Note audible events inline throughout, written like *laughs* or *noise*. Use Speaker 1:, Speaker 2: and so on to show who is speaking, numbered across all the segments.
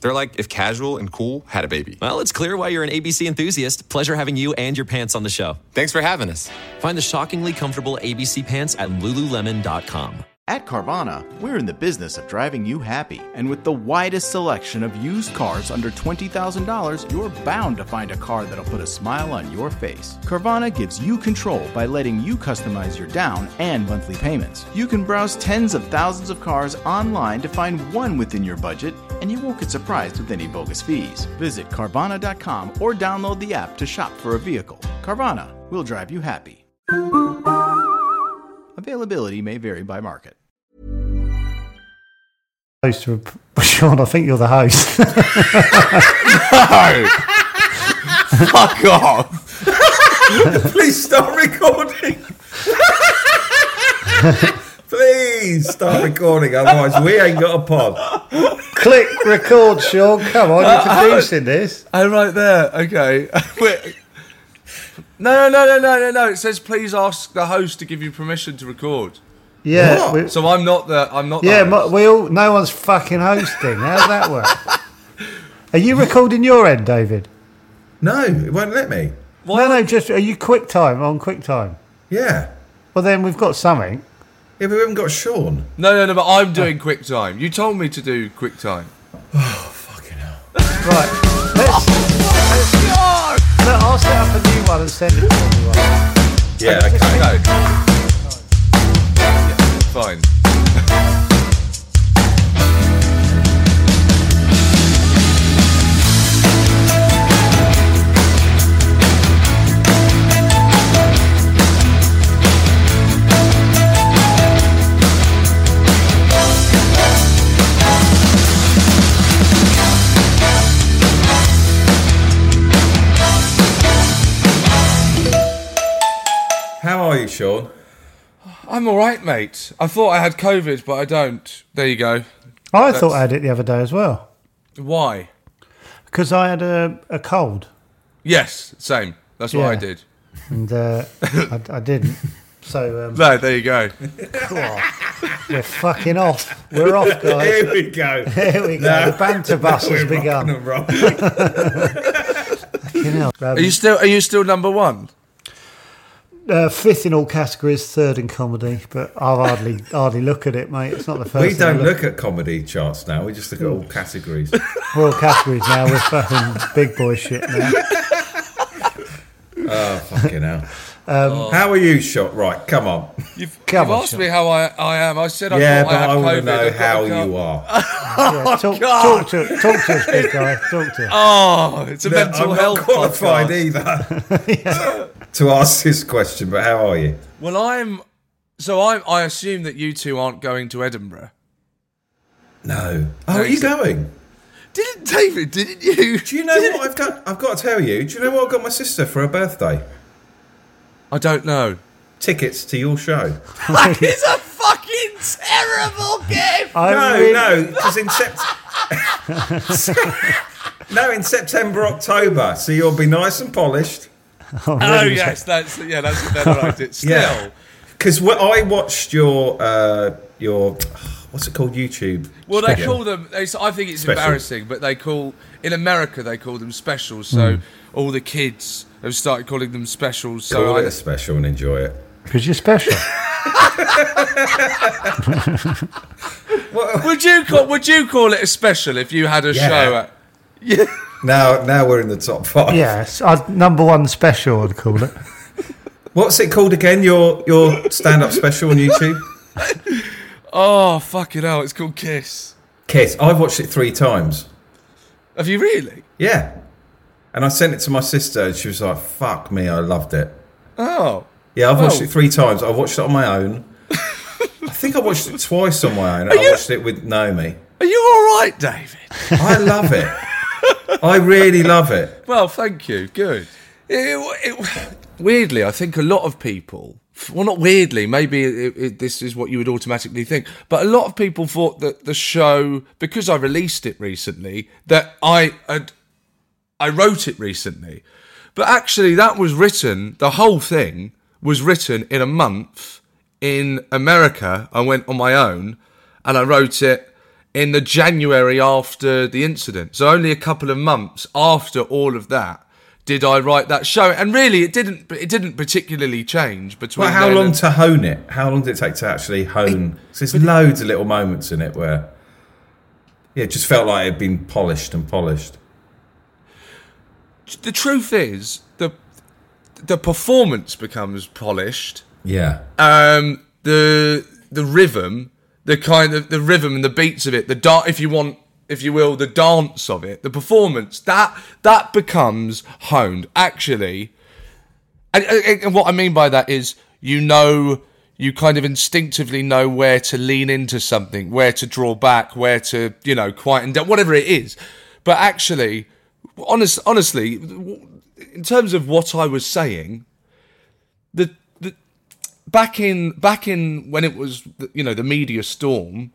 Speaker 1: They're like if casual and cool had a baby.
Speaker 2: Well, it's clear why you're an ABC enthusiast. Pleasure having you and your pants on the show.
Speaker 1: Thanks for having us.
Speaker 2: Find the shockingly comfortable ABC pants at lululemon.com.
Speaker 3: At Carvana, we're in the business of driving you happy. And with the widest selection of used cars under $20,000, you're bound to find a car that'll put a smile on your face. Carvana gives you control by letting you customize your down and monthly payments. You can browse tens of thousands of cars online to find one within your budget, and you won't get surprised with any bogus fees. Visit Carvana.com or download the app to shop for a vehicle. Carvana will drive you happy. Availability may vary by market.
Speaker 4: host to *laughs* Seann, I think you're the host. *laughs*
Speaker 5: Fuck off. *laughs* Please stop recording. Please stop recording, otherwise we ain't got a pod.
Speaker 4: Click record, Seann. Come on, you're producing uh, uh, this.
Speaker 5: Oh, right there. Okay. *laughs* No, no, no, no, no, no. It says please ask the host to give you permission to record.
Speaker 4: Yeah, we,
Speaker 5: So I'm not the. I'm not. The
Speaker 4: yeah. We all. No one's fucking hosting. How's that work? *laughs* Are you recording your end, David?
Speaker 5: No, it won't let me.
Speaker 4: No, no. Just are you QuickTime on QuickTime?
Speaker 5: Yeah.
Speaker 4: Well, then we've got something.
Speaker 5: Yeah, but we haven't got Seann. No, no, no. But I'm doing quick time. You told me to do QuickTime. Oh fucking hell.
Speaker 4: Right. Let's. Look, I'll set up a new one and send it to everyone.
Speaker 5: Yeah. Okay. Fine. How are you, Seann? I'm all right, mate. I thought I had COVID, but I don't. There you go.
Speaker 4: I thought I had it the other day as well
Speaker 5: Why?
Speaker 4: because I had a, a cold
Speaker 5: Yes, same. That's what I
Speaker 4: Yeah.
Speaker 5: did.
Speaker 4: and uh, *laughs* I, I didn't. So um,
Speaker 5: No, there you go.
Speaker 4: we're fucking off. We're off, *laughs* guys.
Speaker 5: Here we go.
Speaker 4: Here we go. The banter *laughs* bus has begun. Fucking hell. Um,
Speaker 5: Are you still? Are you still number one?
Speaker 4: Uh, fifth in all categories, third in comedy, but I hardly *laughs* hardly look at it, mate. It's not the first.
Speaker 6: We don't look at comedy charts now. We just look at all categories. *laughs*
Speaker 4: We're all categories now. We're fucking big boy shit now.
Speaker 6: oh *laughs* fucking hell!
Speaker 4: Um,
Speaker 6: How are you, shot? Right, come on.
Speaker 5: You've,
Speaker 4: Come
Speaker 5: you've
Speaker 4: on,
Speaker 5: asked
Speaker 4: Seann.
Speaker 5: me how I, I am. I said I
Speaker 6: yeah,
Speaker 5: thought
Speaker 6: but
Speaker 5: I had
Speaker 6: I want to know how
Speaker 5: a
Speaker 6: you are.
Speaker 4: Yeah, talk, talk to talk to us, big guy. Talk to us.
Speaker 5: Oh, it's a
Speaker 6: No,
Speaker 5: mental
Speaker 6: I'm
Speaker 5: health
Speaker 6: not qualified
Speaker 5: podcast.
Speaker 6: either to ask this question. But how are you?
Speaker 5: Well, I'm. So I I assume that you two aren't going to Edinburgh.
Speaker 6: No. Oh,
Speaker 5: No,
Speaker 6: are you going?
Speaker 5: Didn't David? Didn't you?
Speaker 6: Do you know what I've got? I've got to tell you. Do you know what I got my sister for her birthday?
Speaker 5: I don't know.
Speaker 6: Tickets to your show. *laughs*
Speaker 5: That is a fucking terrible gift.
Speaker 4: I
Speaker 6: no,
Speaker 4: really-
Speaker 6: no, because in September. *laughs* *laughs* no, in September, October. So you'll be nice and polished. *laughs*
Speaker 4: I'm
Speaker 5: Oh yes, that's yeah, that's a better idea. *laughs* Still,
Speaker 6: Yeah. Because I watched your uh, your *sighs* what's it called YouTube.
Speaker 5: well, they
Speaker 6: special.
Speaker 5: call them. They, I think it's
Speaker 6: Special.
Speaker 5: embarrassing, but they call in America they call them specials. So
Speaker 6: Hmm.
Speaker 5: all the kids have started calling them specials. So
Speaker 6: Call
Speaker 5: I,
Speaker 6: it a special and enjoy it.
Speaker 4: because you're special. *laughs*
Speaker 5: would you call Would you call it a special if you had a
Speaker 6: Yeah.
Speaker 5: show? At, yeah.
Speaker 6: Now, now we're in the top five.
Speaker 4: yes, I'd, number one special. I'd call it. *laughs*
Speaker 6: What's it called again? Your your stand up special on YouTube. *laughs*
Speaker 5: Oh fuck it out! It's called Kiss.
Speaker 6: Kiss. I've watched it three times.
Speaker 5: Have you really?
Speaker 6: Yeah. And I sent it to my sister, and she was like, "Fuck me, I loved it."
Speaker 5: Oh.
Speaker 6: Yeah, I've watched
Speaker 5: Oh.
Speaker 6: it three times. I watched it on my own. I think I watched it twice on my own. I
Speaker 5: you-
Speaker 6: watched it with Naomi.
Speaker 5: Are you all right, David?
Speaker 6: I love it. *laughs* I really love it.
Speaker 5: Well, thank you. Good. It- it- weirdly, I think a lot of people well, not weirdly, maybe it, this is what you would automatically think, but a lot of people thought that the show, because I released it recently, that I had, I wrote it recently. But actually, that was written, the whole thing was written in a month in America. I went on my own and I wrote it in the January after the incident. So only a couple of months after all of that did I write that show. And really, it didn't. It didn't particularly change between.
Speaker 6: Well, how long
Speaker 5: and-
Speaker 6: to hone it? How long did it take to actually hone? 'cause there's loads of little moments in it where, yeah, it just felt like it had been polished and polished.
Speaker 5: the truth is the the performance becomes polished.
Speaker 6: Yeah,
Speaker 5: Um, the the rhythm, the kind of the rhythm and the beats of it, the da- if you want, if you will, the dance of it, the performance that that becomes honed. Actually, and, and what I mean by that is you know. You kind of instinctively know where to lean into something, where to draw back, where to, you know, quieten down, whatever it is. But actually, honest, honestly, in terms of what I was saying, the back in back in when it was you know the media storm,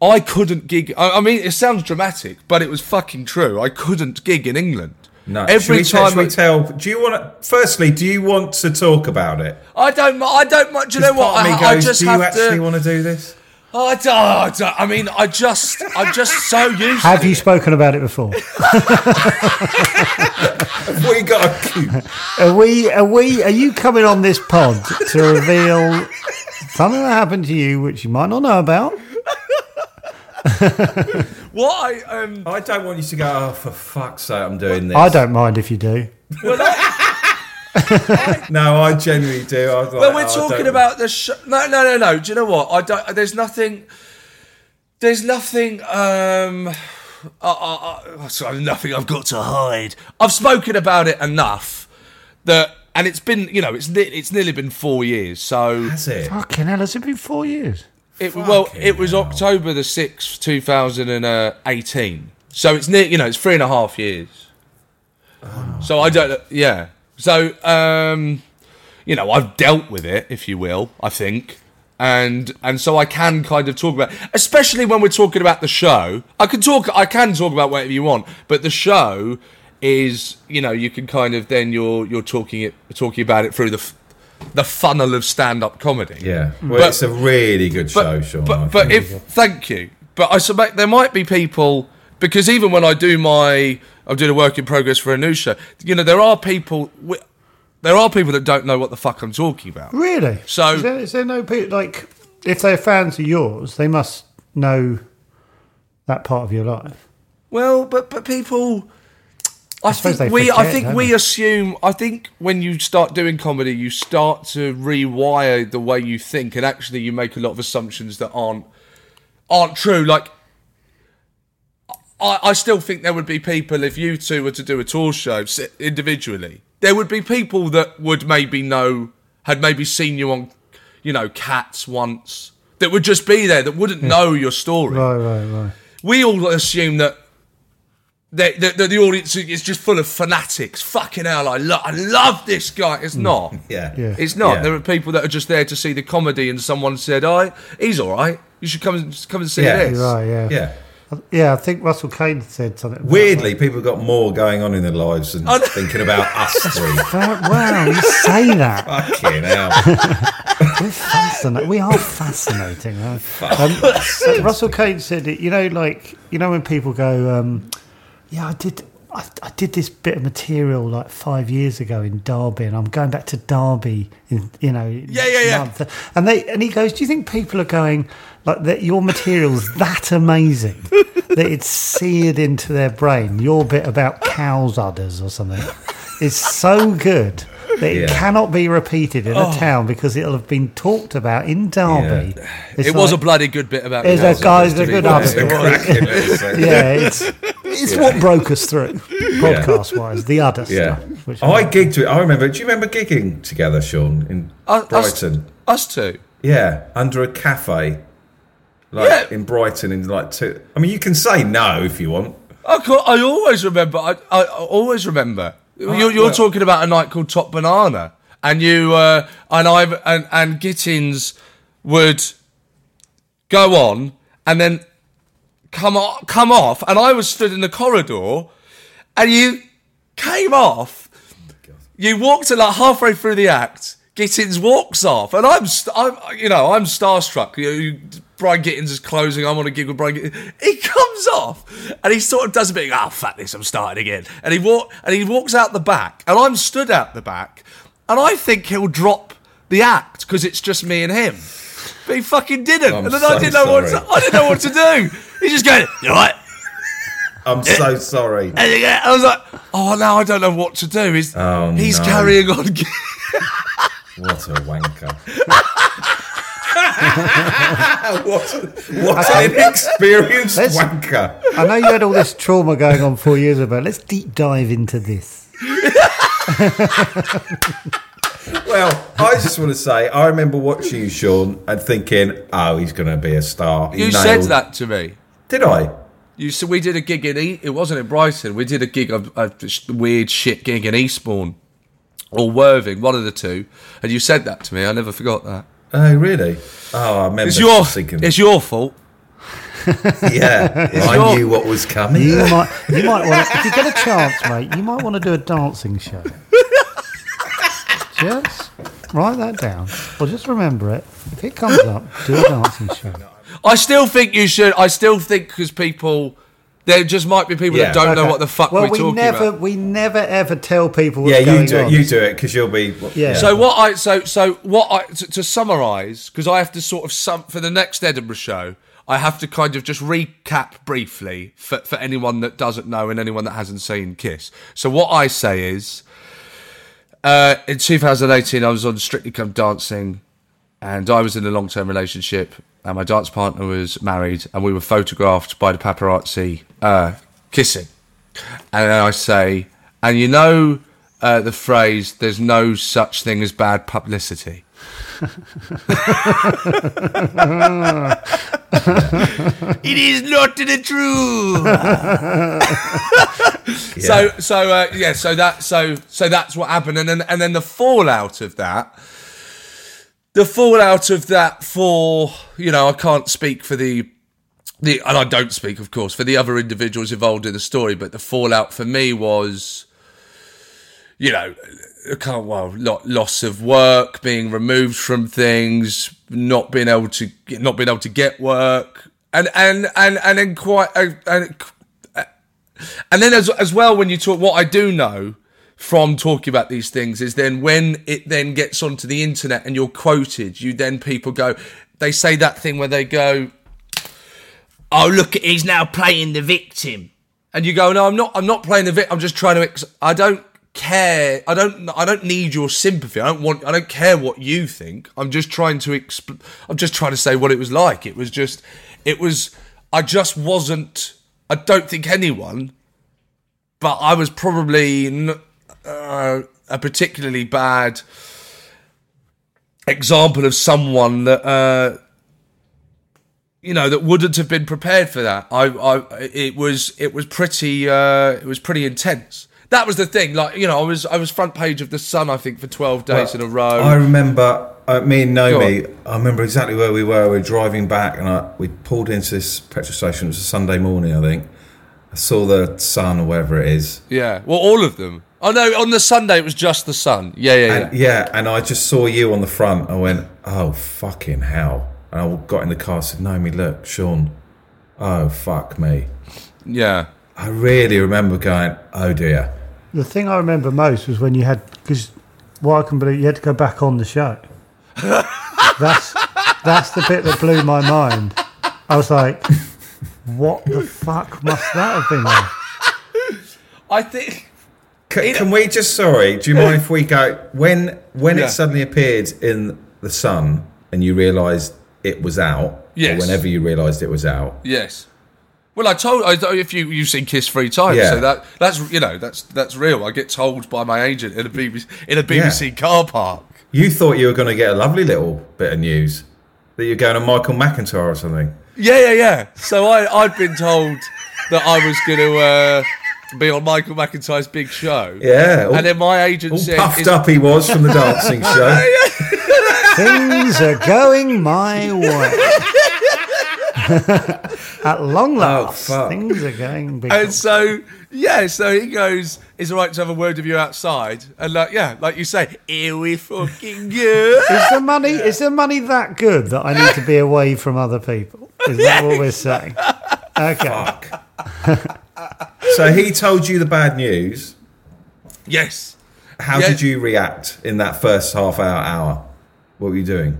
Speaker 5: I couldn't gig. I, I mean, it sounds dramatic, but it was fucking true. I couldn't gig in England.
Speaker 6: no.
Speaker 5: every
Speaker 6: should we,
Speaker 5: time
Speaker 6: we tell? Do you want to? Firstly, do you want to talk about it?
Speaker 5: I don't. I don't. mi- Do you know
Speaker 6: 'Cause
Speaker 5: what? I,
Speaker 6: me
Speaker 5: I
Speaker 6: goes,
Speaker 5: just
Speaker 6: do you
Speaker 5: have
Speaker 6: actually
Speaker 5: to.
Speaker 6: want to do this?
Speaker 5: Oh, I, don't, I, don't- I mean, I just. I'm just so used.
Speaker 4: Have
Speaker 5: to
Speaker 4: you
Speaker 5: it.
Speaker 4: spoken about it before? *laughs*
Speaker 6: Have we got a coup?
Speaker 4: Are we? Are we? Are you coming on this pod to reveal something that happened to you which you might not know about? *laughs*
Speaker 5: What I um.
Speaker 6: I don't want you to go. Oh, for fuck's sake, I'm doing this.
Speaker 4: I don't mind if you do. *laughs*
Speaker 6: No, I genuinely do. I was like,
Speaker 5: Well, we're
Speaker 6: oh,
Speaker 5: talking about the show. No, no, no, no. Do you know what? I don't. There's nothing. There's nothing. Um. I, I, I, sorry, nothing I've got to hide. I've spoken about it enough that, and it's been, you know, it's ne- it's nearly been four years. So
Speaker 6: That's it.
Speaker 4: Fucking hell, has it been four years?
Speaker 5: it well,
Speaker 6: Fucking
Speaker 5: it was
Speaker 6: hell.
Speaker 5: October the sixth, two thousand and uh, eighteen. So it's near, you know, it's three and a half years. So I don't, yeah. So um, you know, I've dealt with it, if you will. I think, and and so I can kind of talk about, especially when we're talking about the show. I can talk, I can talk about whatever you want, but the show is, you know, you can kind of then you're you're talking it talking about it through the the funnel of stand up comedy.
Speaker 6: Yeah. Well,
Speaker 5: But-
Speaker 6: it's a really good show, Seann.
Speaker 5: But, but if thank you, but I suspect there might be people because even when I do my I'm doing a work in progress for a new show. You know, there are people. There are people that don't know what the fuck I'm talking about.
Speaker 4: Really?
Speaker 5: So-
Speaker 4: is there, is there no pe- like if they're fans of yours, they must know that part of your life.
Speaker 5: Well, but but people. I,
Speaker 4: suppose
Speaker 5: think
Speaker 4: they
Speaker 5: we. I think we
Speaker 4: they?
Speaker 5: assume. I think when you start doing comedy, you start to rewire the way you think, and actually, you make a lot of assumptions that aren't aren't true. Like, I, I still think there would be people if you two were to do a tour show individually. There would be people that would maybe know had maybe seen you on, you know, Cats once. That would just be there that wouldn't hmm. know your story
Speaker 4: Right, right, right.
Speaker 5: we all assume that the, the, the, the audience is just full of fanatics. Fucking hell, I, lo- I love this guy. It's hmm. not. *laughs*
Speaker 6: yeah.
Speaker 4: Yeah.
Speaker 5: It's not.
Speaker 6: Yeah.
Speaker 5: There are people that are just there to see the comedy, and someone said, "Oh, he's all right. You should come and come and see
Speaker 6: Yeah.
Speaker 5: this."
Speaker 4: You're right, yeah.
Speaker 6: Yeah.
Speaker 4: Yeah, I think Russell Kane said something. about
Speaker 6: Weirdly, people got more going on in their lives than
Speaker 5: I know.
Speaker 6: thinking about us *laughs* three.
Speaker 4: that. wow, you say that.
Speaker 6: Fucking hell. *laughs*
Speaker 4: We're fascinating. We are fascinating. Um, so Russell Kane said it. You know, like you know when people go, um, "Yeah, I did. I, I did this bit of material like five years ago in Derby, and I'm going back to Derby. In you know,
Speaker 5: Yeah, yeah, yeah.
Speaker 4: month." And they and he goes, "Do you think people are going like that? Your material's *laughs* that amazing that it's seared into their brain. Your bit about cows udders or something is so good." That it cannot be repeated in a oh. town because it'll have been talked about in Derby. It's
Speaker 5: It was a bloody good bit about.
Speaker 4: It's a guy's a good
Speaker 5: fair. It was.
Speaker 6: Cracking *laughs* little
Speaker 4: yeah, it's it's what broke us through *laughs* podcast wise. The other
Speaker 6: Yeah.
Speaker 4: stuff. Which
Speaker 6: I gigged with I remember. Do you remember gigging together, Seann, in
Speaker 5: Us- us-
Speaker 6: Brighton?
Speaker 5: Us two.
Speaker 6: Yeah, under a cafe. Like
Speaker 5: Yeah.
Speaker 6: in Brighton in like two I mean you can say no if you want.
Speaker 5: I, ca- I always remember. I, I, I always remember. you're you're
Speaker 6: well-
Speaker 5: talking about a night called Top Banana, and you uh, and I and and Gittins would go on and then come off, come off, and I was stood in the corridor, and you came off. You walked to like halfway through the act. Gittins walks off, and I'm, I'm, you know, I'm starstruck. You, you, Brian Gittins is closing. I'm on a gig with Brian. Gittins. He comes off, and he sort of does a bit. Oh fuck this! I'm starting again. And he walk, and he walks out the back, and I'm stood out the back, and I think he'll drop the act because it's just me and him. But he fucking didn't,
Speaker 6: I'm
Speaker 5: and then
Speaker 6: so
Speaker 5: I didn't know what to, I didn't know what to do. He's just going, you all right?
Speaker 6: I'm so sorry.
Speaker 5: And I was like, oh, now I don't know what to do. He's,
Speaker 6: Oh,
Speaker 5: he's
Speaker 6: no.
Speaker 5: carrying on. *laughs*
Speaker 6: What a wanker. *laughs* what, what an inexperienced
Speaker 4: Let's-
Speaker 6: wanker.
Speaker 4: I know you had all this trauma going on four years ago. Let's deep dive into this. *laughs*
Speaker 6: Well, I just want to say, I remember watching you, Seann, and thinking, oh, he's going to be a star. He
Speaker 5: You said that to me.
Speaker 6: Did I?
Speaker 5: You said we did a gig in e- it wasn't in Brighton. We did a gig of a weird shit gig in Eastbourne or Worthing, one of the two. And you said that to me. I never forgot that.
Speaker 6: Oh, really? Oh, I remember
Speaker 5: It's your
Speaker 6: thinking,
Speaker 5: it's your fault. *laughs*
Speaker 6: yeah, I
Speaker 5: your-
Speaker 6: knew what was coming.
Speaker 4: You might, you might want to, if you get a chance, mate, you might want to do a dancing show. Just write that down, or just remember it. If it comes up, do a dancing show.
Speaker 5: I still think you should. I still think because people, there just might be people
Speaker 6: Yeah.
Speaker 5: that don't know
Speaker 4: Okay.
Speaker 5: what the fuck
Speaker 4: well,
Speaker 5: we're
Speaker 4: we
Speaker 5: talking
Speaker 4: never,
Speaker 5: about.
Speaker 4: we never ever tell people. What's
Speaker 6: yeah, you
Speaker 4: going
Speaker 6: do
Speaker 4: on.
Speaker 6: it. You do it because you'll be.
Speaker 4: Yeah.
Speaker 5: So what I so so what I to, to summarise because I have to sort of sum for the next Edinburgh show. I have to kind of just recap briefly for, for anyone that doesn't know and anyone that hasn't seen Kiss. So what I say is, uh, in 2018, I was on Strictly Come Dancing, and I was in a long-term relationship, and my dance partner was married, and we were photographed by the paparazzi uh, kissing. And then I say, and you know uh, the phrase, "There's no such thing as bad publicity." *laughs* it is not the truth. *laughs* So so uh, yeah, so that so so that's what happened, and then and then the fallout of that, the fallout of that for you know I can't speak for the the and I don't speak of course for the other individuals involved in the story, but the fallout for me was you know, can't, well, lo- loss of work, being removed from things, not being able to, not being able to get work, and and and and then quite, and and then as as well when you talk, what I do know from talking about these things is then when it then gets onto the internet and you're quoted, you then people go, they say that thing where they go, oh look, he's now playing the victim, and you go, no, I'm not, I'm not playing the victim. I'm just trying to, ex- I don't care. I don't, I don't need your sympathy. I don't want, I don't care what you think. I'm just trying to, exp- I'm just trying to say what it was like. It was just, it was, I just wasn't. I don't think anyone, but I was probably n- uh, a particularly bad example of someone that. Uh, you know that wouldn't have been prepared for that. I, I, it was, it was pretty, uh, it was pretty intense. That was the thing. Like, you know, I was, I was front page of the Sun, I think, for twelve days in a row.
Speaker 6: I remember uh, me and Naomi. I remember exactly where we were. We were driving back, and I, we pulled into this petrol station. It was a Sunday morning, I think. I saw the sun or whatever it is,
Speaker 5: yeah, well, all of them. Oh no, on the Sunday it was just the Sun. Yeah, yeah, yeah.
Speaker 6: and yeah, and I just saw you on the front. I went, "Oh fucking hell!" And I got in the car. Said, "Naomi, look, Seann. Oh fuck me."
Speaker 5: yeah.
Speaker 6: I really remember going, "Oh dear."
Speaker 4: The thing I remember most was when you had because what I can believe you had to go back on the show. That's that's the bit that blew my mind. I was like, "What the fuck must that have been like?"
Speaker 5: I think.
Speaker 6: C- can we just sorry? Do you mind if we go when when
Speaker 5: Yeah.
Speaker 6: it suddenly appeared in the sun and you realised it was out?
Speaker 5: Yes.
Speaker 6: Or whenever you realised it was out.
Speaker 5: Yes. Well, I told I if you you've seen Kiss three times,
Speaker 6: Yeah.
Speaker 5: so that that's you know that's that's real. I get told by my agent in a BBC in a BBC car park.
Speaker 6: You thought you were going to get a lovely little bit of news that you're going to Michael McIntyre or something.
Speaker 5: Yeah, yeah, yeah. So I I'd been told that I was going to uh, be on Michael McIntyre's big show.
Speaker 6: Yeah, all-
Speaker 5: and then my agent
Speaker 6: All
Speaker 5: said,
Speaker 6: puffed up he was from the dancing *laughs* show.
Speaker 4: Things are going my way. At long oh, last,
Speaker 6: fuck.
Speaker 4: things are going big.
Speaker 5: And so, yeah, so he goes, "Is it right to have a word with you outside?" And like, yeah, like you say, here we fucking go.
Speaker 4: Is the money is the money that good that I need to be away from other people? Is that what we're *laughs* saying? Okay. *laughs*
Speaker 6: So he told you the bad news.
Speaker 5: yes.
Speaker 6: How
Speaker 5: Yeah.
Speaker 6: did you react in that first half hour? Hour? What were you doing?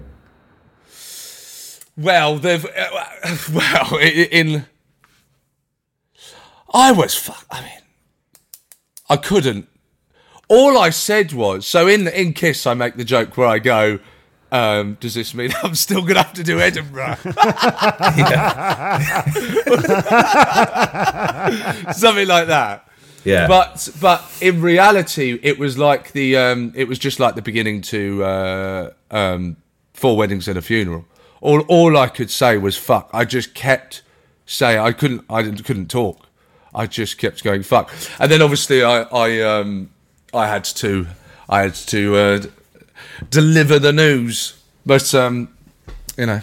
Speaker 5: Well, they've uh, *laughs* well i- in. I was fuck. I mean, I couldn't. All I said was so in in Kiss. I make the joke where I go. Um, does this mean *laughs* I'm still gonna have to do Edinburgh? *laughs* Something like that.
Speaker 6: Yeah,
Speaker 5: But but in reality, it was like the um, it was just like the beginning to uh, um, four weddings and a funeral. All all I could say was fuck. I just kept saying I couldn't I didn't, couldn't talk. I just kept going fuck. And then obviously I I um, I had to I had to uh, deliver the news. But um, you know,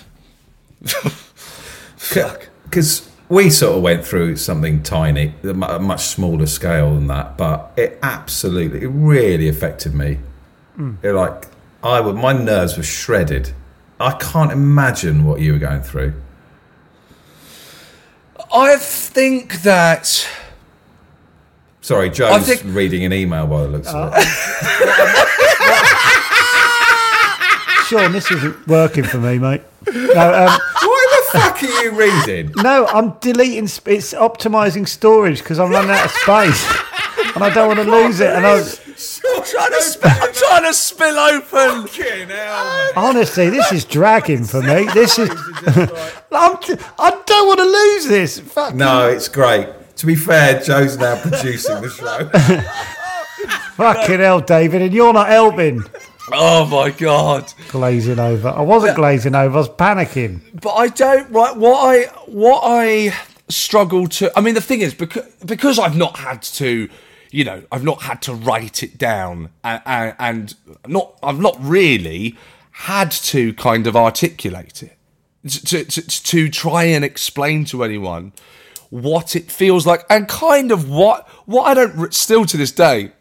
Speaker 5: fuck
Speaker 6: because we sort of went through something tiny, a much smaller scale than that, but it absolutely, it really affected me. It like I would, my nerves were shredded. I can't imagine what you were going through.
Speaker 5: I think that.
Speaker 6: Sorry, Joe's
Speaker 5: think-
Speaker 6: reading an email by the looks of
Speaker 4: Uh,
Speaker 6: it. *laughs*
Speaker 4: Seann, this isn't working for me, mate. No, um,
Speaker 6: What the fuck are you reading?
Speaker 4: no, I'm deleting. sp- It's optimizing storage because I'm running out of space, and I don't want to lose it. And I,
Speaker 5: I'm trying to, sp- I'm trying to spill open.
Speaker 4: honestly, this is dragging for me. *laughs* This is. *laughs* I'm, t- I don't want to lose this. Fuck.
Speaker 6: No, it's great. To be fair, Joe's now producing the show. *laughs*
Speaker 4: Fucking hell, David, and you're not helping.
Speaker 5: Oh my god!
Speaker 4: Glazing over. I wasn't glazing over. I was panicking.
Speaker 5: But I don't. Right, what I what I struggle to. I mean, the thing is because because I've not had to. You know, I've not had to write it down, and, and, not. I've not really had to kind of articulate it to, to to try and explain to anyone what it feels like and kind of what what I don't still to this day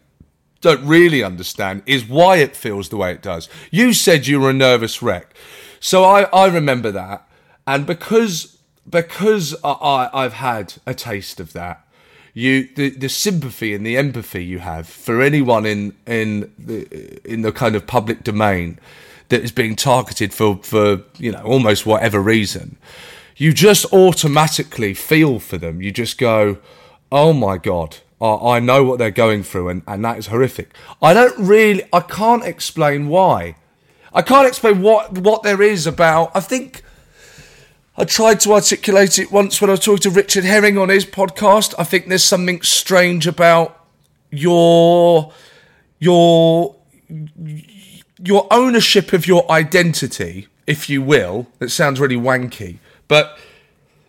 Speaker 5: don't really understand is why it feels the way it does. You said you were a nervous wreck, so I, I remember that, and because because I, I I've had a taste of that, you the, the sympathy and the empathy you have for anyone in in the in the kind of public domain that is being targeted for for you know almost whatever reason, you just automatically feel for them. You just go, oh my god. I I know what they're going through, and, and that is horrific. I don't really, I can't explain why. I can't explain what what there is about. I think I tried to articulate it once when I talking to Richard Herring on his podcast. I think there's something strange about your your your ownership of your identity, if you will. That sounds really wanky, but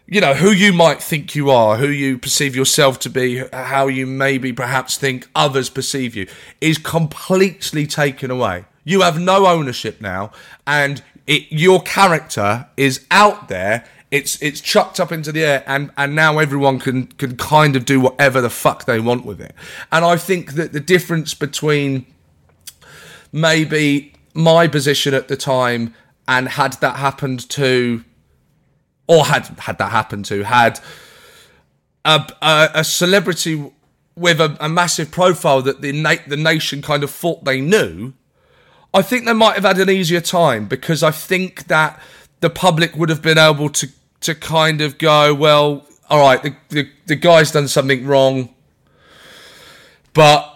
Speaker 5: you know who you might think you are, who you perceive yourself to be, how you maybe perhaps think others perceive you, is completely taken away. You have no ownership now, and it, your character is out there. It's it's chucked up into the air, and, and now everyone can can kind of do whatever the fuck they want with it. And I think that the difference between maybe my position at the time and had that happened to or had had that happened to had a, a, a celebrity with a, a massive profile that the na- the nation kind of thought they knew, I think they might have had an easier time because I think that the public would have been able to to kind of go, well, all right, the the, the guy's done something wrong, but.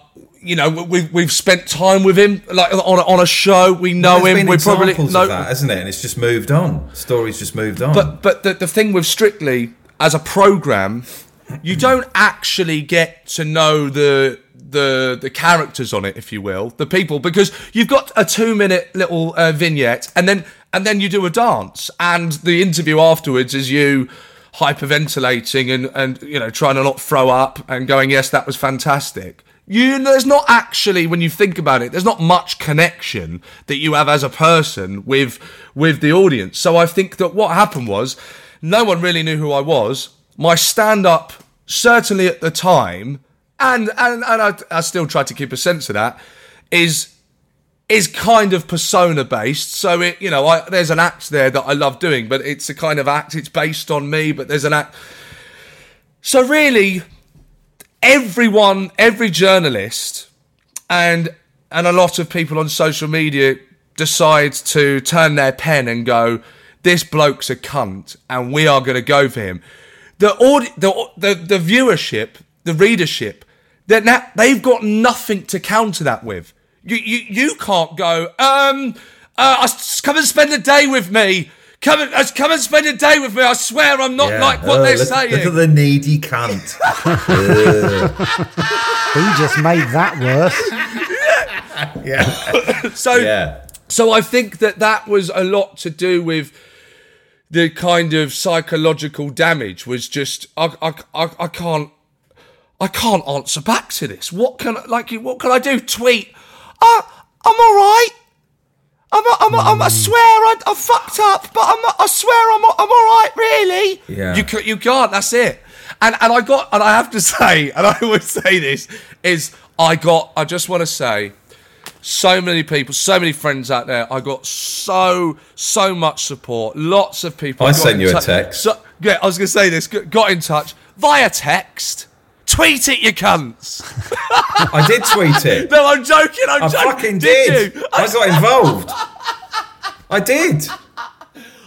Speaker 5: You know, we've we've spent time with him, like on a, on a show. We know
Speaker 6: There's
Speaker 5: him. We probably
Speaker 6: examples
Speaker 5: know
Speaker 6: of that, hasn't it? And it's just moved on. Stories just moved on.
Speaker 5: but but the, the thing with Strictly as a program, you don't actually get to know the the the characters on it, if you will, the people, because you've got a two minute little uh, vignette, and then and then you do a dance, and the interview afterwards is you hyperventilating and and you know trying to not throw up and going yes that was fantastic. You there's not actually when you think about it there's not much connection that you have as a person with with the audience. So i think that what happened was no one really knew who i was. My stand up certainly at the time and and, and I, I still try to keep a sense of that is is kind of persona based. So it, you know, I, there's an act there that I love doing, but it's a kind of act. It's based on me, but there's an act. So really, everyone, every journalist, and and a lot of people on social media decide to turn their pen and go, "This bloke's a cunt," and we are going to go for him. The audi- the, the the viewership, the readership, that now they've got nothing to counter that with. You you you can't go. Um, uh, come and spend a day with me. Come and uh, come and spend a day with me. I swear I'm not
Speaker 6: Yeah.
Speaker 5: like what
Speaker 6: Oh,
Speaker 5: they're
Speaker 6: look,
Speaker 5: saying.
Speaker 6: Look at the needy cunt. *laughs*
Speaker 4: He just made that worse.
Speaker 6: yeah.
Speaker 5: so
Speaker 6: Yeah.
Speaker 5: so I think that that was a lot to do with the kind of psychological damage. Was just I I I, I can't. I can't answer back to this. What can I- like? What can I do? Tweet. Uh, I'm all right. I'm, I'm, I'm, I swear I, I fucked up, but I'm, I swear I'm, I'm all right, really.
Speaker 6: Yeah.
Speaker 5: You, you can't. That's it. And and I got and I have to *laughs* say, and I always say this is I got. I just want to say, so many people, so many friends out there. I got so so much support. Lots of people.
Speaker 6: I sent you a text.
Speaker 5: So, yeah, I was going to say this. Got in touch via text. Tweet it, you cunts.
Speaker 6: I did tweet it. *laughs*
Speaker 5: No, I'm joking. I'm
Speaker 6: I
Speaker 5: joking.
Speaker 6: fucking did.
Speaker 5: you?
Speaker 6: I got involved. I did.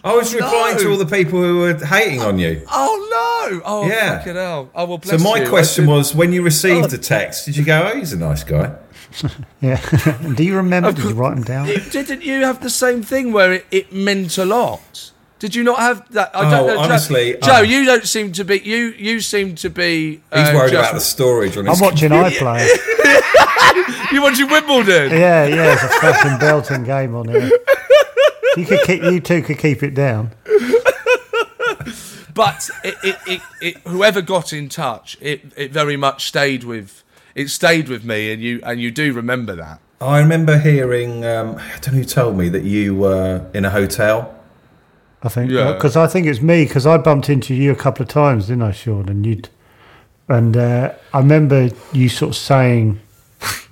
Speaker 6: I was oh, replying to all the people who were hating on you.
Speaker 5: Oh no! Oh
Speaker 6: Yeah.
Speaker 5: fucking hell! Oh well.
Speaker 6: So my
Speaker 5: you.
Speaker 6: question was, when you received the oh. text, did you go, "Oh, he's a nice guy"? *laughs*
Speaker 4: Yeah. *laughs* Do you remember? Did you write them down?
Speaker 5: Didn't you have the same thing where it, it meant a lot? Did you not have that? I
Speaker 6: Oh,
Speaker 5: don't know. Joe-
Speaker 6: honestly,
Speaker 5: Joe,
Speaker 6: um,
Speaker 5: you don't seem to be. You you seem to be.
Speaker 6: He's
Speaker 5: uh,
Speaker 6: worried
Speaker 5: just-
Speaker 6: about the storage on his.
Speaker 4: I'm watching iPlayer. *laughs*
Speaker 5: You watching Wimbledon?
Speaker 4: Yeah, yeah, it's a fucking belting game on here. You could keep, you two could keep it down. *laughs*
Speaker 5: But it, it, it, it, whoever got in touch, it, it very much stayed with. It stayed with me, and you and you do remember that.
Speaker 6: I remember hearing. Um, I don't know who told me that you were in a hotel.
Speaker 4: I think
Speaker 5: Yeah.
Speaker 4: because I think it's me because I bumped into you a couple of times, didn't I, Seann? And you'd and uh, I remember you sort of saying,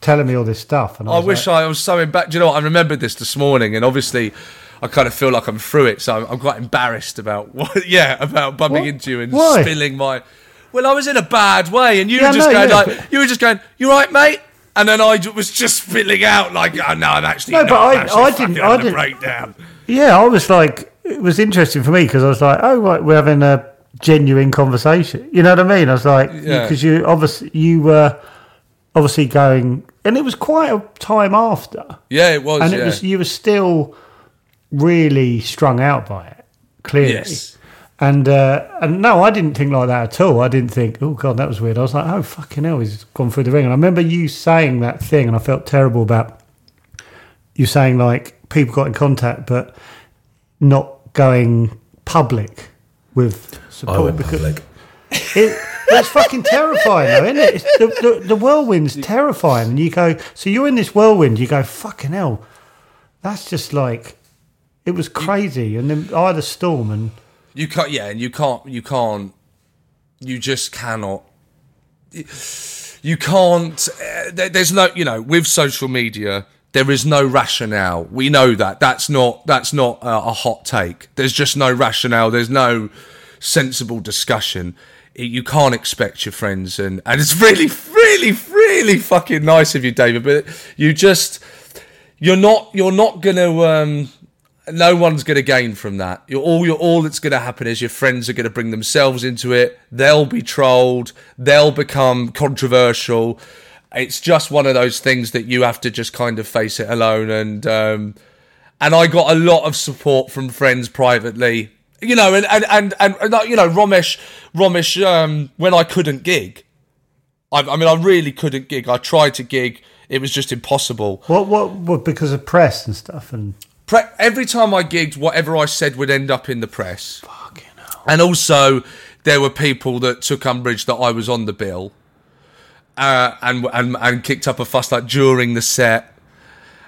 Speaker 4: telling me all this stuff, and I,
Speaker 5: I wish
Speaker 4: like,
Speaker 5: I was so embarrassed. Do you know what? I remembered this this morning, and obviously, I kind of feel like I'm through it, so I'm, quite embarrassed about *laughs* what. Yeah, about bumping
Speaker 4: What?
Speaker 5: into you and
Speaker 4: Why?
Speaker 5: spilling my. Well, I was in a bad way, and you
Speaker 4: Yeah,
Speaker 5: were just
Speaker 4: no,
Speaker 5: going
Speaker 4: yeah,
Speaker 5: like,
Speaker 4: but-
Speaker 5: you were just going, "You right, mate?" And then I was just spilling out like, "Oh no, I'm actually
Speaker 4: No, but I-
Speaker 5: actually
Speaker 4: I didn't- I didn't-
Speaker 5: breakdown."
Speaker 4: yeah, I was like, it was interesting for me because I was like, oh, right, we're having a genuine conversation. You know what I mean? I was like,
Speaker 5: Yeah.
Speaker 4: because you obviously you were obviously going, and it was quite a time after.
Speaker 5: Yeah, it was.
Speaker 4: and
Speaker 5: yeah.
Speaker 4: it was you were still really strung out by it clearly
Speaker 5: Yes.
Speaker 4: and uh, and no i didn't think like that at all i didn't think oh god that was weird i was like oh fucking hell he's gone through the ring and i remember you saying that thing and i felt terrible about you saying like people got in contact but not going public with
Speaker 6: I
Speaker 4: support
Speaker 6: went
Speaker 4: because
Speaker 6: public.
Speaker 4: it, it's fucking terrifying, though, isn't it? It's, the, the, the whirlwind's terrifying, and you go. So you're in this whirlwind. You go, fucking hell. That's just like it was crazy, and then I had a storm, and
Speaker 5: You can't, yeah, and you can't, you can't, you just cannot. You can't. Uh, there, there's no, you know, with social media, there is no rationale. We know that. That's not. That's not uh, a hot take. There's just no rationale. There's no sensible discussion. You can't expect your friends, and and it's really, really, really fucking nice of you, David. But you just, you're not, you're not gonna. um no one's going to gain from that. You're, all you're, all that's going to happen is your friends are going to bring themselves into it. They'll be trolled. They'll become controversial. It's just one of those things that you have to just kind of face it alone. And um, and I got a lot of support from friends privately. You know, and and and, and, you know, Romesh, Romesh, um, when I couldn't gig, I, I mean, I really couldn't gig. I tried to gig. It was just impossible.
Speaker 4: what, what, what, because of press and stuff, and
Speaker 5: Pre- every time I gigged, whatever I said would end up in the press.
Speaker 4: fucking hell.
Speaker 5: and also there were people that took umbrage that I was on the bill, uh, and and and kicked up a fuss like during the set.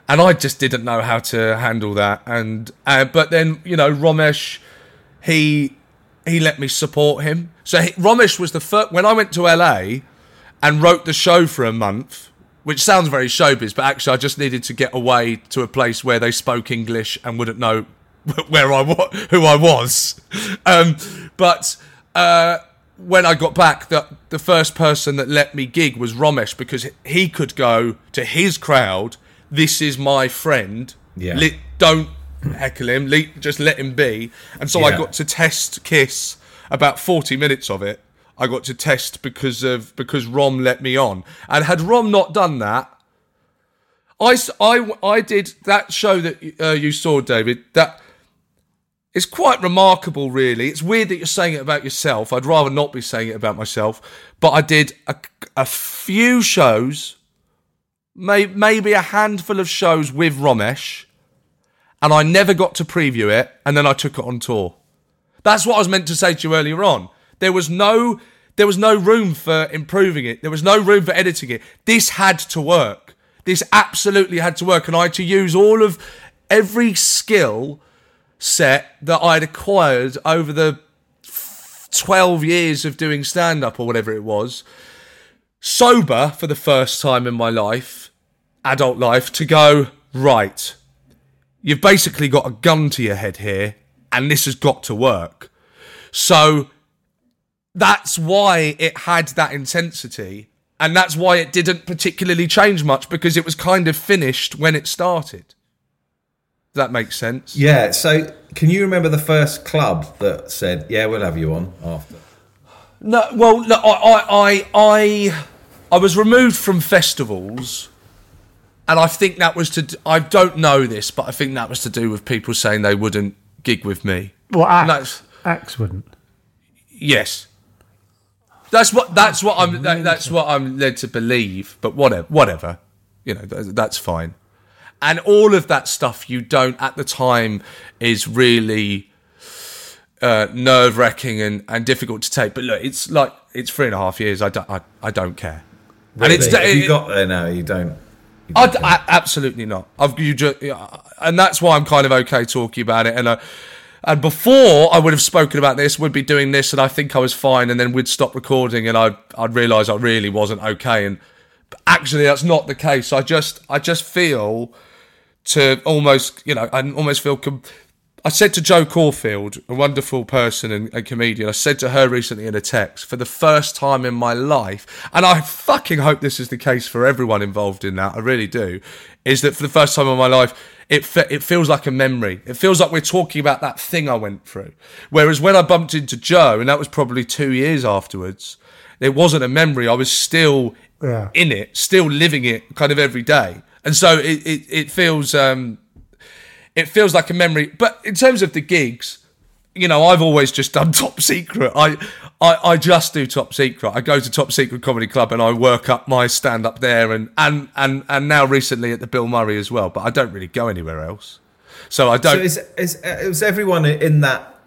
Speaker 5: And I just didn't know how to handle that, and uh, but then you know Romesh, he he let me support him. So he, Romesh was the first when I went to LA and wrote the show for a month, which sounds very showbiz, but actually I just needed to get away to a place where they spoke English and wouldn't know *laughs* where I was, who I was. Um, but uh, when I got back, the the first person that let me gig was Romesh because he could go to his crowd. This is my friend.
Speaker 6: Yeah.
Speaker 5: Li- don't heckle him. Le- just let him be. And so I got to test Kiss about forty minutes of it. I got to test because of because Rom let me on. And had Rom not done that, I I I did that show that uh, you saw, David. That it's quite remarkable, really. It's weird that you're saying it about yourself. I'd rather not be saying it about myself. But I did a, a few shows, may, maybe a handful of shows with Romesh, and I never got to preview it, and then I took it on tour. That's what I was meant to say to you earlier on. There was no there was no room for improving it. There was no room for editing it. This had to work. This absolutely had to work, and I had to use all of every skill set that I'd acquired over the 12 years of doing stand up or whatever it was, sober for the first time in my life, adult life, to go, right, you've basically got a gun to your head here, and this has got to work. So that's why it had that intensity, and that's why it didn't particularly change much because it was kind of finished when it started. Does that make sense?
Speaker 6: Yeah. So, can you remember the first club that said, "Yeah, we'll have you on after"?
Speaker 5: No, well, no, I, I, I, I, I was removed from festivals, and I think that was to. I don't know this, but I think that was to do with people saying they wouldn't gig with me.
Speaker 4: Well,
Speaker 5: And
Speaker 4: Axe, Axe wouldn't.
Speaker 5: Yes, that's what that's what I'm that, that's what I'm led to believe. But whatever, whatever, you know, th- that's fine. And all of that stuff you don't at the time is really uh, nerve wracking and, and difficult to take. But look, it's like it's three and a half years. I don't I, I don't care. And it's
Speaker 6: Have you got there now. You don't. you don't care.
Speaker 5: I- absolutely not. I've you just, and that's why I'm kind of okay talking about it. And uh, and before I would have spoken about this, would be doing this, and I think I was fine, and then we'd stop recording, and I'd I'd realise I really wasn't okay. And actually, that's not the case. I just I just feel to almost you know I almost feel. Com- I said to Jo Caulfield, a wonderful person and a comedian, I said to her recently in a text, for the first time in my life, and I fucking hope this is the case for everyone involved in that, I really do, is that for the first time in my life, it fe- it feels like a memory. It feels like we're talking about that thing I went through. Whereas when I bumped into Joe, and that was probably two years afterwards, it wasn't a memory. I was still
Speaker 4: Yeah.
Speaker 5: in it, still living it kind of every day. And so it, it, it feels um, it feels like a memory. But in terms of the gigs, you know, I've always just done *laughs* top secret. I, I, I just do top secret. I go to top secret comedy club and I work up my stand up there and, and, and, and now recently at the Bill Murray as well. But I don't really go anywhere else. So I don't.
Speaker 6: So is, is is everyone in that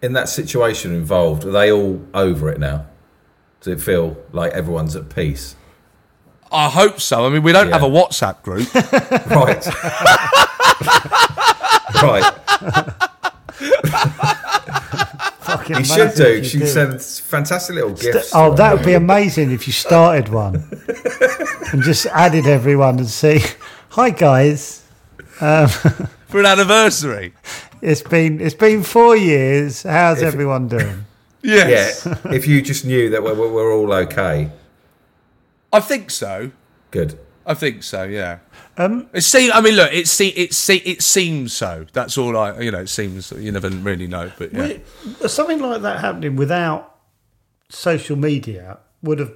Speaker 6: in that situation involved? Are they all over it now? Does it feel like everyone's at peace?
Speaker 5: I hope so. I mean, we don't
Speaker 6: Yeah.
Speaker 5: have a WhatsApp group. *laughs*
Speaker 6: Right. *laughs* right.
Speaker 4: Fucking
Speaker 6: You should do.
Speaker 4: if
Speaker 6: She
Speaker 4: do.
Speaker 6: sends fantastic little gifts.
Speaker 4: Oh, that would be amazing if you started one and just added everyone and see. Hi guys, um, *laughs*
Speaker 5: for an anniversary.
Speaker 4: it's been it's been four years. How's everyone doing?
Speaker 5: Yes.
Speaker 6: Yeah. if you just knew that we're, we're all okay.
Speaker 5: I think so.
Speaker 6: Good.
Speaker 5: I think so. Yeah. Um, it seems. I mean, look. It se- it se- it seems so. That's all I. You know. It seems. You never really know. But yeah.
Speaker 4: Wi- Something like that happening without social media would have.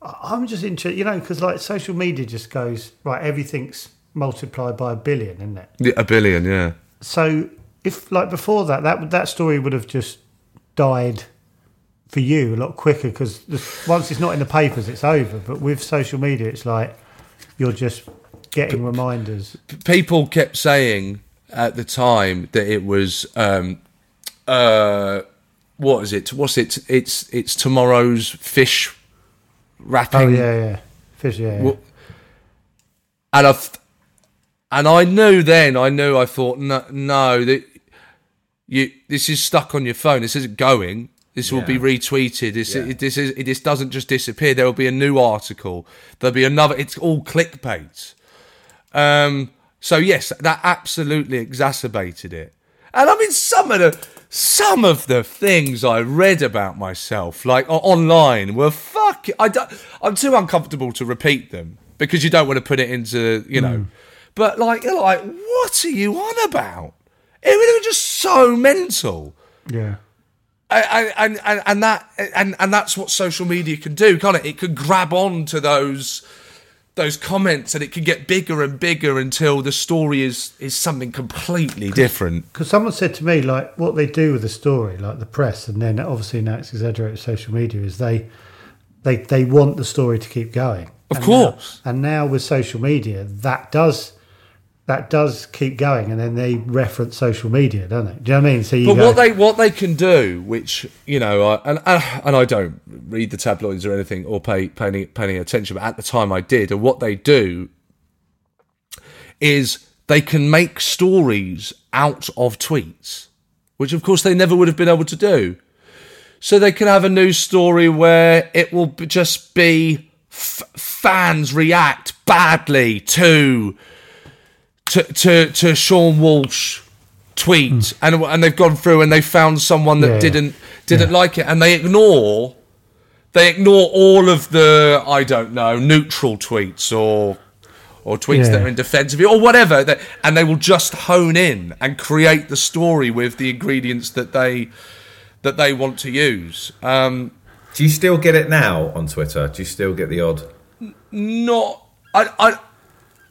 Speaker 4: I- I'm just interested, you know, because like social media just goes right. Everything's multiplied by a billion, isn't it?
Speaker 5: Yeah, a billion. Yeah.
Speaker 4: So if like before that, that that story would have just died for you a lot quicker because once it's not in the papers, it's over. But with social media, it's like you're just getting reminders.
Speaker 5: People kept saying at the time that it was. Um, uh, what is it? What's it? It's it's tomorrow's fish wrapping.
Speaker 4: Oh yeah, yeah. Fish, yeah. yeah.
Speaker 5: And I, and I knew then. I knew. I thought, no, no, that you. This is stuck on your phone. This isn't going. This will be retweeted. This,
Speaker 6: Yeah.
Speaker 5: it, this is. It, this doesn't just disappear. There will be a new article. There'll be another. It's all clickbait. Um. So yes, that absolutely exacerbated it. And I mean, some of the some of the things I read about myself, like online, were fuck. I don't, I'm too uncomfortable to repeat them because you don't want to put it into, you know. But like, you're like, what are you on about? It was just so mental
Speaker 4: yeah.
Speaker 5: And and, and, that and, and that's what social media can do, can't it? It can grab on to those those comments and it can get bigger and bigger until the story is is something completely different.
Speaker 4: Because someone said to me, like, what they do with the story, like the press, and then obviously now it's exaggerated social media, is they they they want the story to keep going.
Speaker 5: Of
Speaker 4: And
Speaker 5: course.
Speaker 4: Now, and now with social media, that does that does keep going, and then they reference social media, don't they? Do you know what I mean? So you
Speaker 5: But
Speaker 4: go,
Speaker 5: what they what they can do, which you know, I, and and I don't read the tabloids or anything or pay pay any, pay any attention, but at the time I did. And what they do is they can make stories out of tweets, which of course they never would have been able to do. So they can have a news story where it will just be f- fans react badly to to to, to Seann Walsh tweet, and and they've gone through and they found someone that.
Speaker 4: Yeah, yeah.
Speaker 5: didn't didn't like it, and they ignore they ignore all of the I don't know neutral tweets or or tweets that are in defence of you or whatever, that, and they will just hone in and create the story with the ingredients that they that they want to use. Um,
Speaker 6: Do you still get it now on Twitter? Do you still get the odd?
Speaker 5: not I, I no,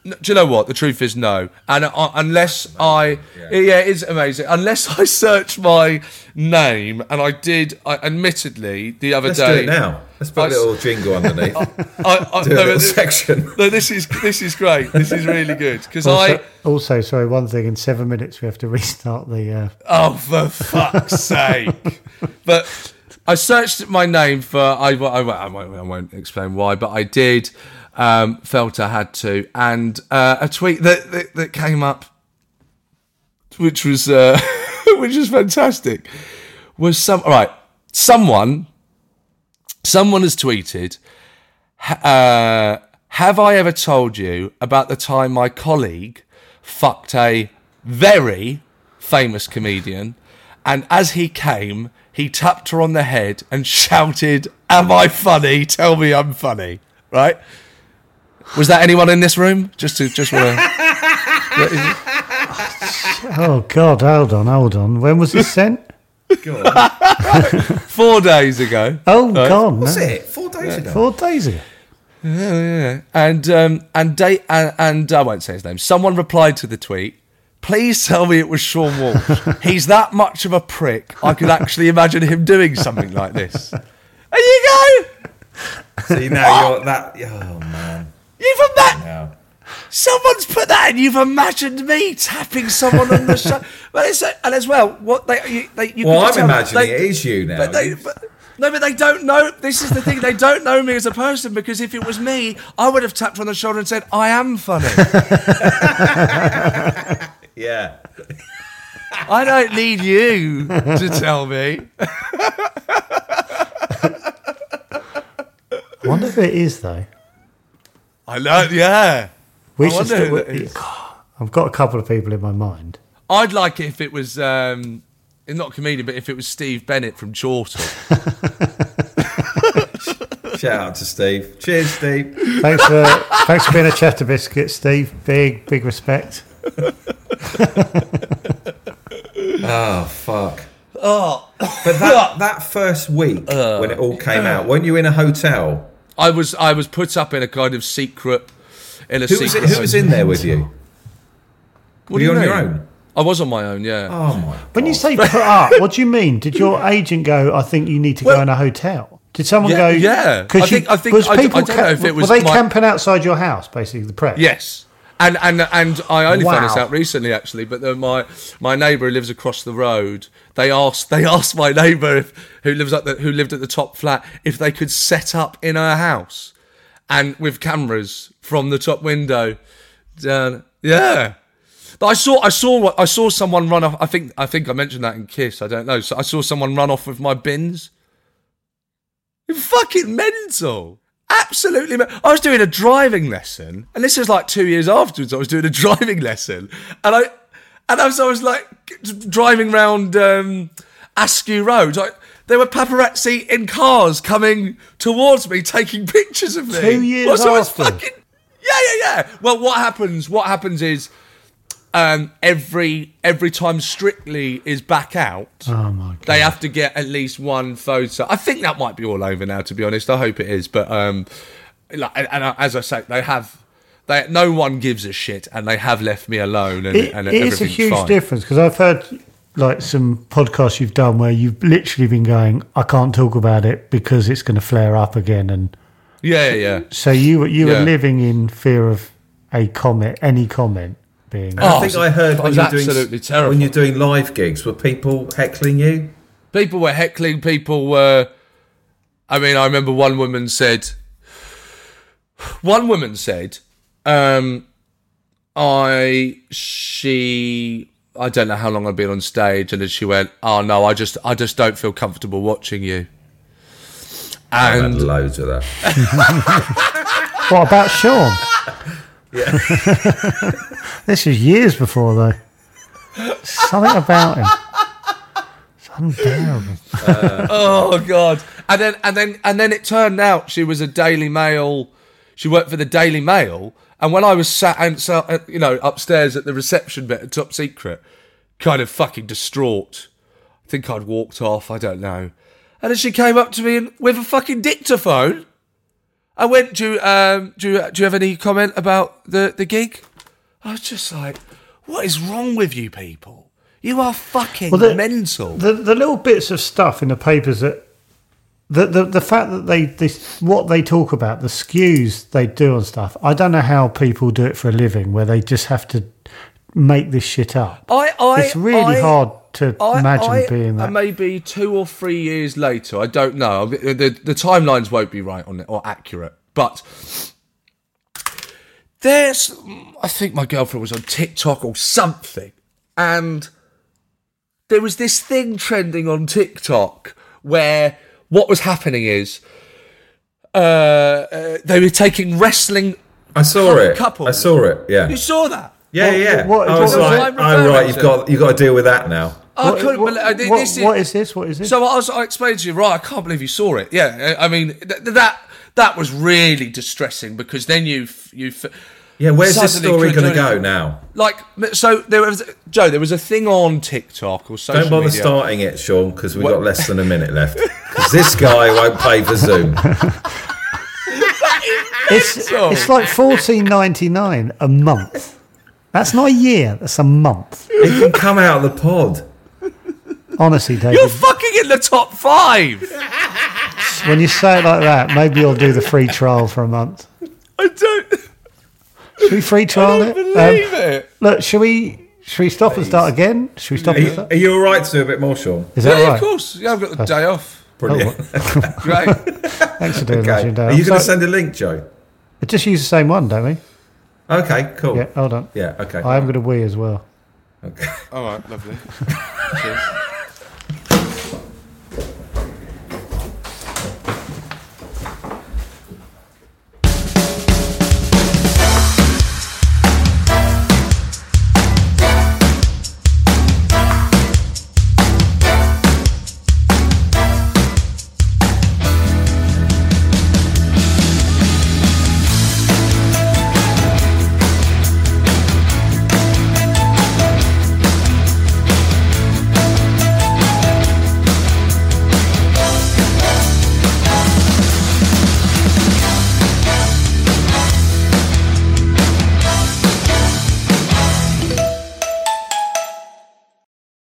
Speaker 5: do you know what the truth is no and uh, unless i yeah. it's amazing unless *laughs* i search my name and i did I, admittedly the other
Speaker 6: Let's
Speaker 5: day
Speaker 6: do it now. Let's put
Speaker 5: I
Speaker 6: a
Speaker 5: s-
Speaker 6: little jingle underneath. *laughs*
Speaker 5: I, I,
Speaker 6: do a
Speaker 5: no,
Speaker 6: little
Speaker 5: but thi-
Speaker 6: section.
Speaker 5: no, this is this is great this is really good because i
Speaker 4: Also, also, sorry, one thing. In seven minutes, we have to restart the. Uh,
Speaker 5: Oh, for fuck's sake! But I searched my name for I, I, I, I won't, I won't explain why, but I did. Um, felt I had to, and uh, a tweet that, that that came up, which was uh, *laughs* which was fantastic, was some all right. Someone, someone has tweeted. Uh, have I ever told you about the time my colleague fucked a very famous comedian, and as he came, he tapped her on the head and shouted, "Am I funny? Tell me I'm funny." Right? Was that anyone in this room? Just to just want to.
Speaker 4: oh God! Hold on, hold on. When was this sent? *laughs*
Speaker 5: Four days ago.
Speaker 4: Oh God!
Speaker 6: What's
Speaker 4: no.
Speaker 6: it? Four days ago.
Speaker 4: Four days ago. Yeah, yeah.
Speaker 5: And um, and they and, and I won't say his name. Someone replied to the tweet. Please tell me it was Seann Walsh. He's that much of a prick. I could actually imagine him doing something like this. There you go.
Speaker 6: See now you're that. Oh man.
Speaker 5: You've imagined.
Speaker 6: Now.
Speaker 5: Someone's put that, and you've imagined me tapping someone on the shoulder. *laughs* But it's and as well, what they you, they you
Speaker 6: Well,
Speaker 5: can
Speaker 6: I'm imagining
Speaker 5: they-
Speaker 6: it is you now.
Speaker 5: But they, but, no, but they don't know. This is the thing. They don't know me as a person because if it was me, I would have tapped on the shoulder and said, "I am funny." *laughs*
Speaker 6: yeah.
Speaker 5: I don't need you to tell me.
Speaker 4: I wonder if it is though.
Speaker 5: I know. Yeah.
Speaker 4: We
Speaker 5: I
Speaker 4: should.
Speaker 5: wonder
Speaker 4: Still,
Speaker 5: who that is.
Speaker 4: I've got a couple of people in my mind.
Speaker 5: I'd like it if it was um, not comedian, but if it was Steve Bennett from Chortle. *laughs*
Speaker 6: Shout out to Steve. Cheers, Steve.
Speaker 4: Thanks for thanks for being a cheddar biscuit, Steve. Big big respect. *laughs*
Speaker 6: Oh fuck. Oh. But that *laughs* that first week
Speaker 5: Uh,
Speaker 6: when it all came out, weren't you in a hotel?
Speaker 5: I was I was put up in a kind of secret in a
Speaker 6: Who was,
Speaker 5: secret.
Speaker 6: it, who was in there with you?
Speaker 5: What
Speaker 6: Were
Speaker 5: do
Speaker 6: you on
Speaker 5: mean?
Speaker 6: your own?
Speaker 5: I was on my own. Yeah.
Speaker 6: Oh my.
Speaker 4: When you say put up, what do you mean? Did your agent go? I think you need to go in a hotel. Did someone
Speaker 5: Yeah,
Speaker 4: go?
Speaker 5: yeah. I
Speaker 4: 'cause
Speaker 5: think- I think-
Speaker 4: was
Speaker 5: I d- I
Speaker 4: people
Speaker 5: don't know if it was
Speaker 4: were they
Speaker 5: my-
Speaker 4: camping outside your house, basically the press.
Speaker 5: Yes. And and and I only found this out recently, actually. But my my neighbour who lives across the road, they asked they *laughs* asked my neighbour if who lives at the who lived at the top flat if they could set up in her house and with cameras from the top window down. Yeah. But I saw I saw what I saw someone run off. I think I think I mentioned that in Kiss. I don't know. So I saw someone run off with my bins. Fucking mental. Absolutely. I was doing a driving lesson, and this is like two years afterwards. I was doing a *laughs* driving lesson, and I and I was, I was like driving round um, Askew Road. Like, there were paparazzi in cars coming towards me, taking pictures of me.
Speaker 4: Two years
Speaker 5: Well, so
Speaker 4: after?
Speaker 5: fucking yeah, yeah, yeah. Well, what happens? What happens is um, every every time Strictly is back out,
Speaker 4: Oh my god.
Speaker 5: they have to get at least one photo. I think that might be all over now. To be honest, I hope it is. But um, like, and, and as I say, they have. They, no one gives a shit, and they have left me alone, and,
Speaker 4: It,
Speaker 5: and
Speaker 4: it is a huge
Speaker 5: fine.
Speaker 4: difference because I've heard like some podcasts you've done where you've literally been going, I can't talk about it because it's going to flare up again, and
Speaker 5: Yeah, yeah,
Speaker 4: so you were you
Speaker 5: Yeah.
Speaker 4: were living in fear of a comment, any comment being.
Speaker 5: Oh,
Speaker 6: I think I heard when you're doing
Speaker 5: absolutely terrible.
Speaker 6: when you're doing live gigs, were people heckling you?
Speaker 5: People were heckling. People were. I mean, I remember one woman said. One woman said, um, "I she I don't know how long I've been on stage," and then she went, "Oh no, I just I just don't feel comfortable watching you."
Speaker 6: I had
Speaker 5: And
Speaker 6: loads of that. *laughs*
Speaker 4: What about Seann? *laughs* this is years before though. Something about him. It's unbearable.
Speaker 5: oh god, and then and then and then it turned out she was a Daily Mail. She worked for the Daily Mail, and when I was sat and so, uh, you know upstairs at the reception bit at Top Secret, kind of fucking distraught. I think I'd walked off. I don't know. And then she came up to me and, with a fucking dictaphone. I went, do you, um, do you, do you have any comment about the, the gig? I was just like, what is wrong with you people? You are fucking
Speaker 4: Well, the-
Speaker 5: mental.
Speaker 4: The the little bits of stuff in the papers that the the, the fact that they this what they talk about the skews they do on stuff. I don't know how people do it for a living where they just have to make this shit up.
Speaker 5: I, I,
Speaker 4: it's really
Speaker 5: I-
Speaker 4: hard to
Speaker 5: I-
Speaker 4: imagine
Speaker 5: I-
Speaker 4: being that.
Speaker 5: Maybe two or three years later, I don't know. The, the, the timelines won't be right on it or accurate, but there's. I think my girlfriend was on TikTok or something, and there was this thing trending on TikTok where what was happening is uh, uh, they were taking wrestling.
Speaker 6: I saw it.
Speaker 5: Couple.
Speaker 6: I saw it. Yeah.
Speaker 5: You saw that?
Speaker 6: Yeah,
Speaker 4: What-
Speaker 6: yeah.
Speaker 4: what-
Speaker 6: I was
Speaker 4: what
Speaker 6: like,
Speaker 5: I'm
Speaker 6: oh right, you've got you've got to deal with that now.
Speaker 5: I
Speaker 4: What-
Speaker 5: couldn't
Speaker 4: what-
Speaker 5: believe. uh,
Speaker 4: what-
Speaker 5: this is-
Speaker 4: what is this? What is this?
Speaker 5: So I, was, I explained to you, right? I can't believe you saw it. Yeah, I mean th- that that was really distressing because then you f- you f-
Speaker 6: Yeah, where's this
Speaker 5: suddenly
Speaker 6: story
Speaker 5: couldn't
Speaker 6: going to go now?
Speaker 5: Like so, there was Joe. There was a thing on TikTok or social
Speaker 6: Don't bother
Speaker 5: media.
Speaker 6: starting it, Seann, because we've
Speaker 5: What-
Speaker 6: got less than a minute left. *laughs* Because this guy won't pay for Zoom. *laughs*
Speaker 4: It's
Speaker 5: So-
Speaker 4: it's like fourteen ninety nine a month. That's not a year. That's a month.
Speaker 6: It can come out of the pod.
Speaker 4: Honestly, David,
Speaker 5: You're fucking in the top five. *laughs*
Speaker 4: when you say it like that, maybe you'll do the free trial for a month.
Speaker 5: I don't
Speaker 4: Should we free trial it?
Speaker 5: believe
Speaker 4: Um,
Speaker 5: it.
Speaker 4: look, should we? Should we stop and start again? Should we stop
Speaker 6: Are
Speaker 4: and
Speaker 6: you,
Speaker 4: start?
Speaker 6: are you all right to do a bit more, Seann?
Speaker 4: Is
Speaker 5: Yeah,
Speaker 4: that
Speaker 5: of course. Yeah, I've got the day off.
Speaker 6: Brilliant. *laughs* *laughs*
Speaker 5: Great.
Speaker 4: Thanks for doing
Speaker 6: Okay.
Speaker 4: that.
Speaker 6: Are you going to send a link, Joe?
Speaker 4: Just use the same one, don't we?
Speaker 6: Okay, cool.
Speaker 4: Yeah, hold on.
Speaker 6: Yeah, okay.
Speaker 4: I am going to wee as well.
Speaker 6: Okay.
Speaker 5: All right, lovely. Cheers.